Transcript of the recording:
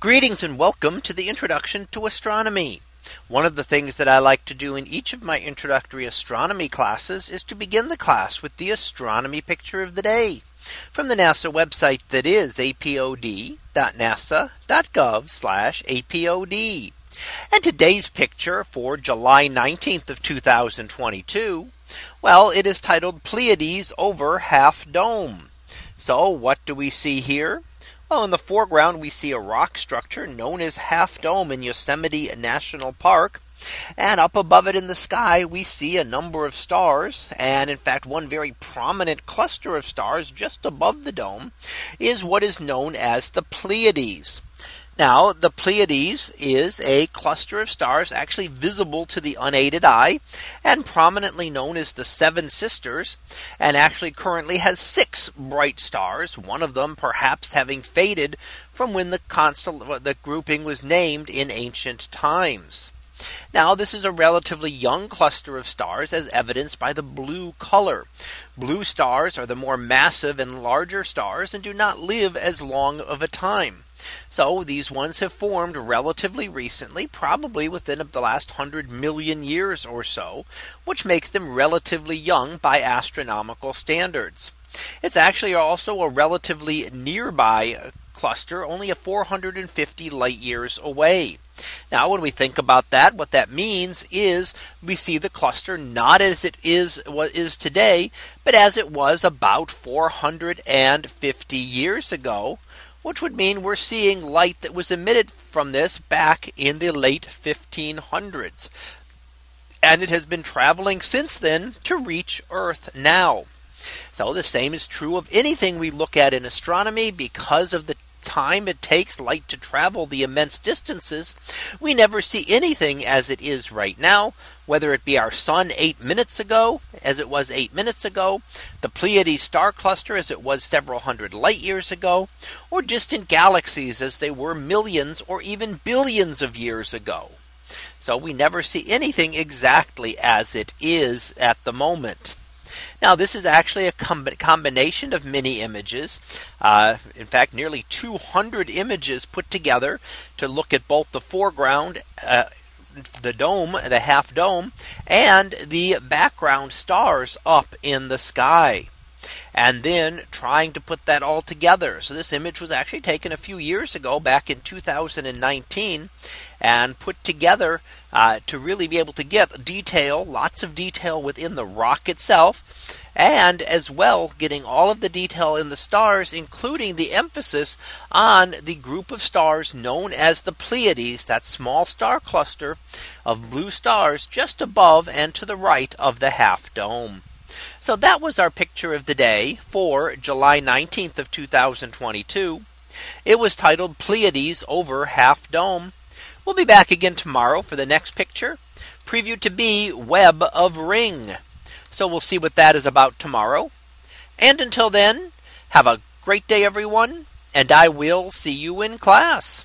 Greetings and welcome to the introduction to astronomy. One of the things that I like to do in each of my introductory astronomy classes is to begin the class with the astronomy picture of the day from the NASA website that is apod.nasa.gov apod. And today's picture for July 19th of 2022. Well, it is titled Pleiades over Half Dome. So what do we see here? Well, in the foreground, we see a rock structure known as Half Dome in Yosemite National Park. And up above it in the sky, we see a number of stars. And in fact, one very prominent cluster of stars just above the dome is what is known as the Pleiades. Now the Pleiades is a cluster of stars actually visible to the unaided eye and prominently known as the seven sisters and actually currently has six bright stars one of them perhaps having faded from when the constel the grouping was named in ancient times. Now this is a relatively young cluster of stars as evidenced by the blue color. Blue stars are the more massive and larger stars and do not live as long of a time. So these ones have formed relatively recently, probably within the last 100 million years or so, which makes them relatively young by astronomical standards. It's actually also a relatively nearby cluster, only a 450 light years away. Now when we think about that, what that means is we see the cluster not as it is what is today, but as it was about 450 years ago which would mean we're seeing light that was emitted from this back in the late 1500s. And it has been traveling since then to reach Earth now. So the same is true of anything we look at in astronomy because of the time it takes light to travel the immense distances, we never see anything as it is right now, whether it be our sun eight minutes ago, as it was eight minutes ago, the Pleiades star cluster as it was several hundred light years ago, or distant galaxies as they were millions or even billions of years ago. So we never see anything exactly as it is at the moment. Now this is actually a com combination of many images. Uh, in fact, nearly 200 images put together to look at both the foreground. Uh, the dome, the half dome, and the background stars up in the sky and then trying to put that all together. So this image was actually taken a few years ago back in 2019 and put together uh, to really be able to get detail, lots of detail within the rock itself. And as well, getting all of the detail in the stars, including the emphasis on the group of stars known as the Pleiades, that small star cluster of blue stars just above and to the right of the half dome. So that was our picture of the day for July 19th of 2022. It was titled Pleiades over Half Dome. We'll be back again tomorrow for the next picture, previewed to be Web of Ring. So we'll see what that is about tomorrow. And until then, have a great day, everyone, and I will see you in class.